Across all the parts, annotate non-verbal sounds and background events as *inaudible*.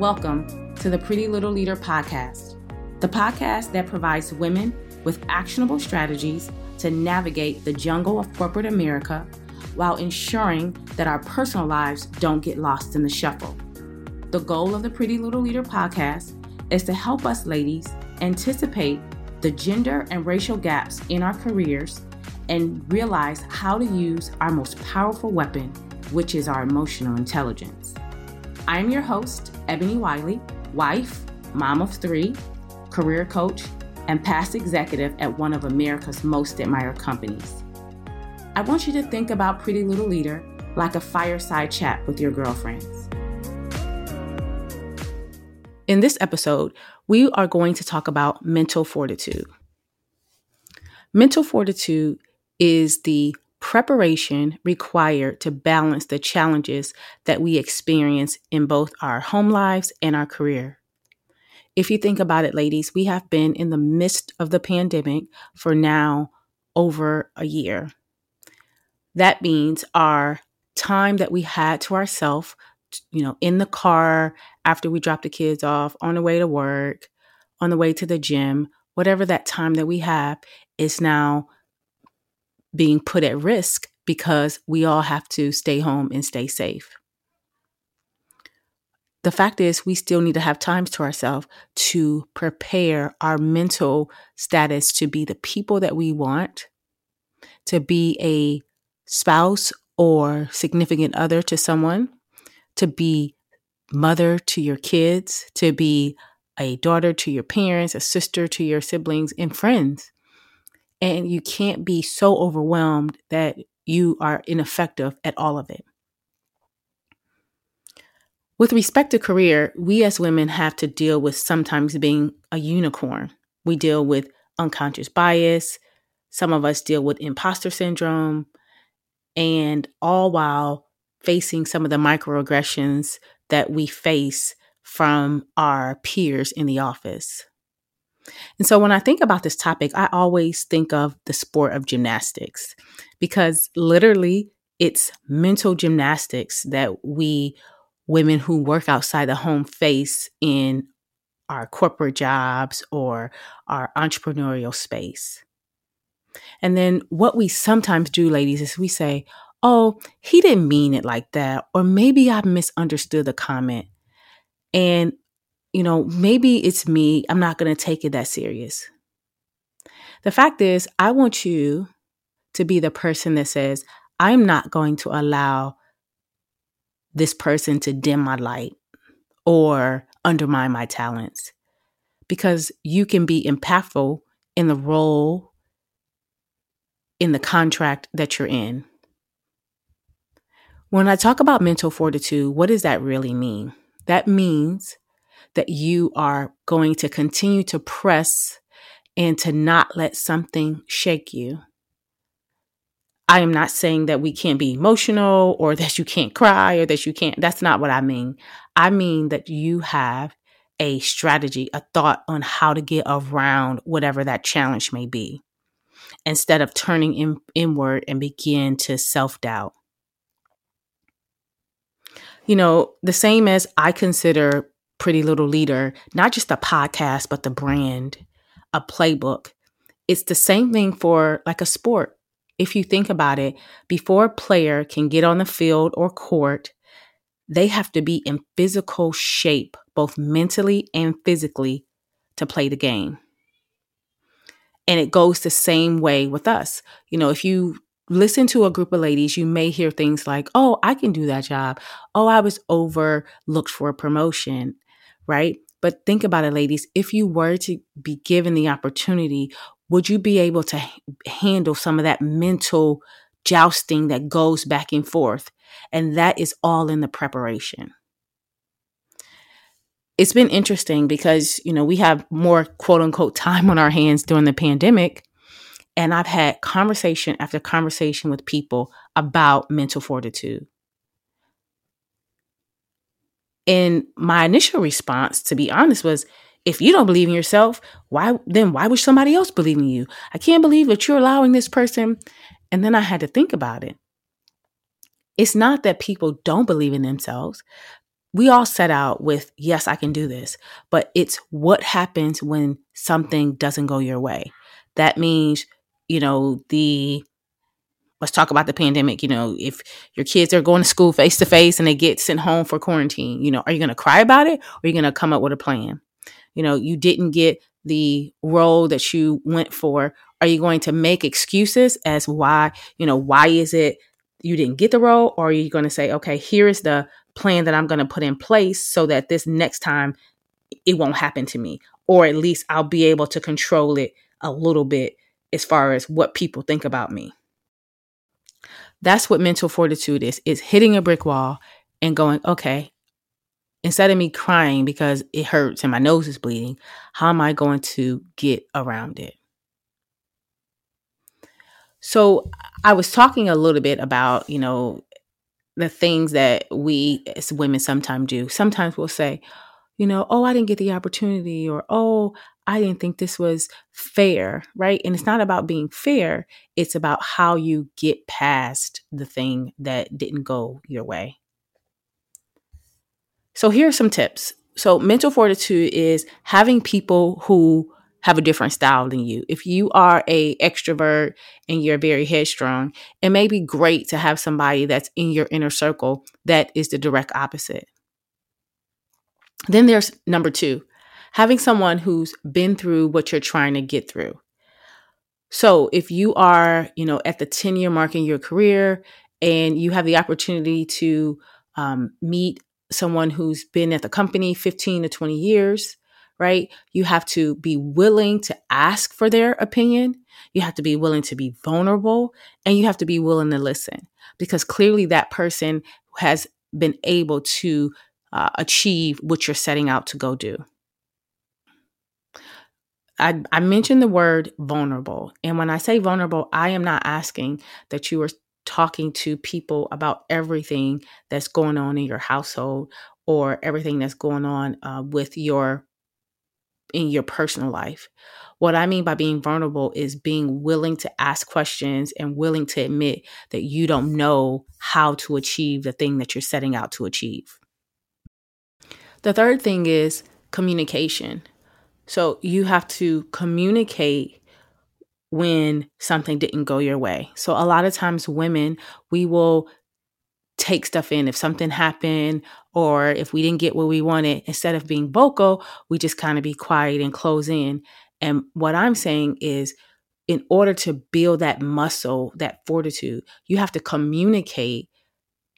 Welcome to the Pretty Little Leader podcast, the podcast that provides women with actionable strategies to navigate the jungle of corporate America while ensuring that our personal lives don't get lost in the shuffle. The goal of the Pretty Little Leader podcast is to help us ladies anticipate the gender and racial gaps in our careers and realize how to use our most powerful weapon, which is our emotional intelligence. I am your host, Ebony Wiley, wife, mom of three, career coach, and past executive at one of America's most admired companies. I want you to think about Pretty Little Leader like a fireside chat with your girlfriends. In this episode, we are going to talk about mental fortitude. Mental fortitude is the preparation required to balance the challenges that we experience in both our home lives and our career. If you think about it, ladies, we have been in the midst of the pandemic for now over a year. That means our time that we had to ourselves, you know, in the car after we dropped the kids off, on the way to work, on the way to the gym, whatever that time that we have is now being put at risk because we all have to stay home and stay safe. The fact is, we still need to have times to ourselves to prepare our mental status to be the people that we want, to be a spouse or significant other to someone, to be mother to your kids, to be a daughter to your parents, a sister to your siblings, and friends and you can't be so overwhelmed that you are ineffective at all of it. With respect to career, we as women have to deal with sometimes being a unicorn. We deal with unconscious bias, some of us deal with imposter syndrome, and all while facing some of the microaggressions that we face from our peers in the office. And so when I think about this topic, I always think of the sport of gymnastics because literally it's mental gymnastics that we women who work outside the home face in our corporate jobs or our entrepreneurial space. And then what we sometimes do, ladies, is we say, oh, he didn't mean it like that. Or maybe I misunderstood the comment. And you know, maybe it's me. I'm not going to take it that serious. The fact is, I want you to be the person that says, I'm not going to allow this person to dim my light or undermine my talents because you can be impactful in the role in the contract that you're in. When I talk about mental fortitude, what does that really mean? That means that you are going to continue to press and to not let something shake you. I am not saying that we can't be emotional or that you can't cry or that you can't. That's not what I mean. I mean that you have a strategy, a thought on how to get around whatever that challenge may be instead of turning in, inward and begin to self doubt. You know, the same as I consider Pretty Little Leader, not just a podcast, but the brand, a playbook. It's the same thing for like a sport. If you think about it, before a player can get on the field or court, they have to be in physical shape, both mentally and physically, to play the game. And it goes the same way with us. You know, if you listen to a group of ladies, you may hear things like, oh, I can do that job. Oh, I was overlooked for a promotion right? But think about it, ladies. If you were to be given the opportunity, would you be able to handle some of that mental jousting that goes back and forth? And that is all in the preparation. It's been interesting because, you know, we have more quote unquote time on our hands during the pandemic. And I've had conversation after conversation with people about mental fortitude. And my initial response, to be honest, was if you don't believe in yourself, why then why would somebody else believe in you? I can't believe that you're allowing this person. And then I had to think about it. It's not that people don't believe in themselves. we all set out with, yes, I can do this, but it's what happens when something doesn't go your way. That means, you know, the let's talk about the pandemic. You know, if your kids are going to school face to face and they get sent home for quarantine, you know, are you going to cry about it or are you going to come up with a plan? You know, you didn't get the role that you went for. Are you going to make excuses as why, you know, why is it you didn't get the role? Or are you going to say, okay, here is the plan that I'm going to put in place so that this next time it won't happen to me? Or at least I'll be able to control it a little bit as far as what people think about me. That's what mental fortitude is. It's hitting a brick wall and going, okay, instead of me crying because it hurts and my nose is bleeding, how am I going to get around it? So I was talking a little bit about, you know, the things that we as women sometimes do. Sometimes we'll say, you know, oh, I didn't get the opportunity, or oh, I didn't think this was fair, right? And it's not about being fair, it's about how you get past the thing that didn't go your way. So here are some tips. So mental fortitude is having people who have a different style than you. If you are a extrovert and you're very headstrong, it may be great to have somebody that's in your inner circle that is the direct opposite. Then there's number 2, having someone who's been through what you're trying to get through. So, if you are, you know, at the 10 year mark in your career and you have the opportunity to um, meet someone who's been at the company 15 to 20 years, right? You have to be willing to ask for their opinion. You have to be willing to be vulnerable and you have to be willing to listen because clearly that person has been able to uh, achieve what you're setting out to go do. I, I mentioned the word vulnerable. And when I say vulnerable, I am not asking that you are talking to people about everything that's going on in your household or everything that's going on uh, with your in your personal life. What I mean by being vulnerable is being willing to ask questions and willing to admit that you don't know how to achieve the thing that you're setting out to achieve. The third thing is communication. So you have to communicate when something didn't go your way. So a lot of times women, we will take stuff in if something happened or if we didn't get what we wanted instead of being vocal we just kind of be quiet and close in and what i'm saying is in order to build that muscle that fortitude you have to communicate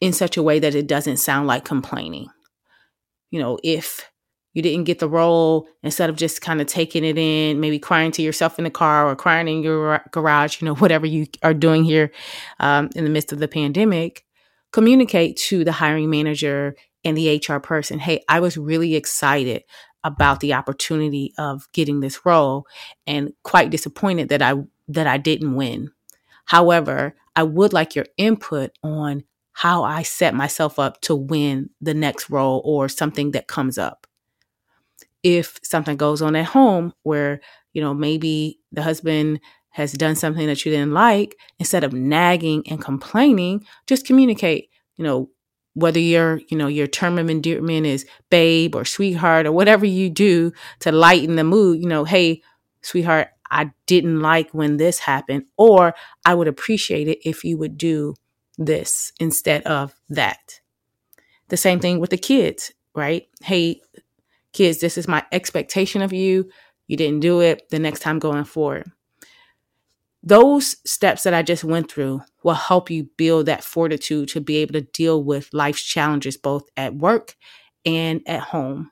in such a way that it doesn't sound like complaining you know if you didn't get the role instead of just kind of taking it in maybe crying to yourself in the car or crying in your garage you know *laughs* whatever you are doing here um, in the midst of the pandemic communicate to the hiring manager and the hr person hey i was really excited about the opportunity of getting this role and quite disappointed that i that i didn't win. However i would like your input on how i set myself up to win the next role or something that comes up. If something goes on at home where, you know, maybe the husband has done something that you didn't like, instead of nagging and complaining, just communicate, you know, whether your, you know, your term of endearment is babe or sweetheart or whatever you do to lighten the mood, you know, hey, sweetheart, I didn't like when this happened, or I would appreciate it if you would do this instead of that. The same thing with the kids, right? Hey, kids, this is my expectation of you. You didn't do it the next time going forward. Those steps that I just went through will help you build that fortitude to be able to deal with life's challenges both at work and at home.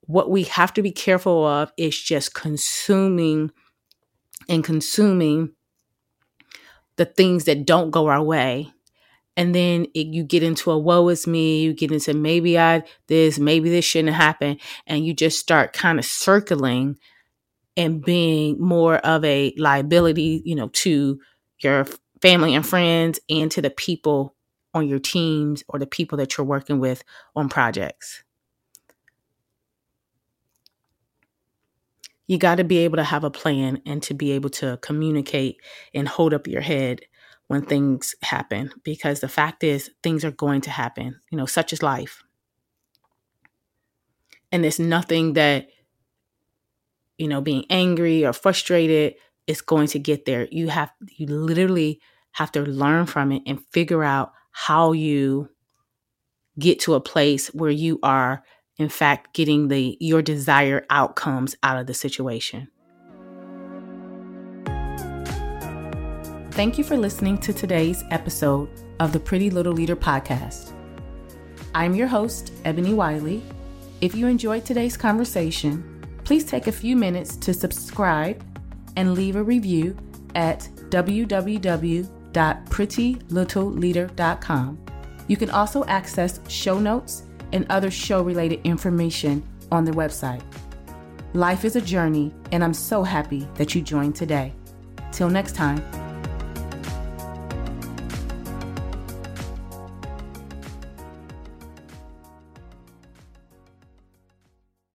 What we have to be careful of is just consuming and consuming the things that don't go our way. And then it, you get into a woe is me you get into maybe i this maybe this shouldn't happen and you just start kind of circling and being more of a liability you know to your family and friends and to the people on your teams or the people that you're working with on projects you got to be able to have a plan and to be able to communicate and hold up your head when things happen because the fact is things are going to happen. You know, such is life. And there's nothing that you know, being angry or frustrated is going to get there. You have you literally have to learn from it and figure out how you get to a place where you are in fact getting the your desired outcomes out of the situation. Thank you for listening to today's episode of the Pretty Little Leader podcast. I'm your host, Ebony Wiley. If you enjoyed today's conversation, please take a few minutes to subscribe and leave a review at www.prettylittleleader.com. You can also access show notes and other show related information on their website. Life is a journey, and I'm so happy that you joined today. Till next time.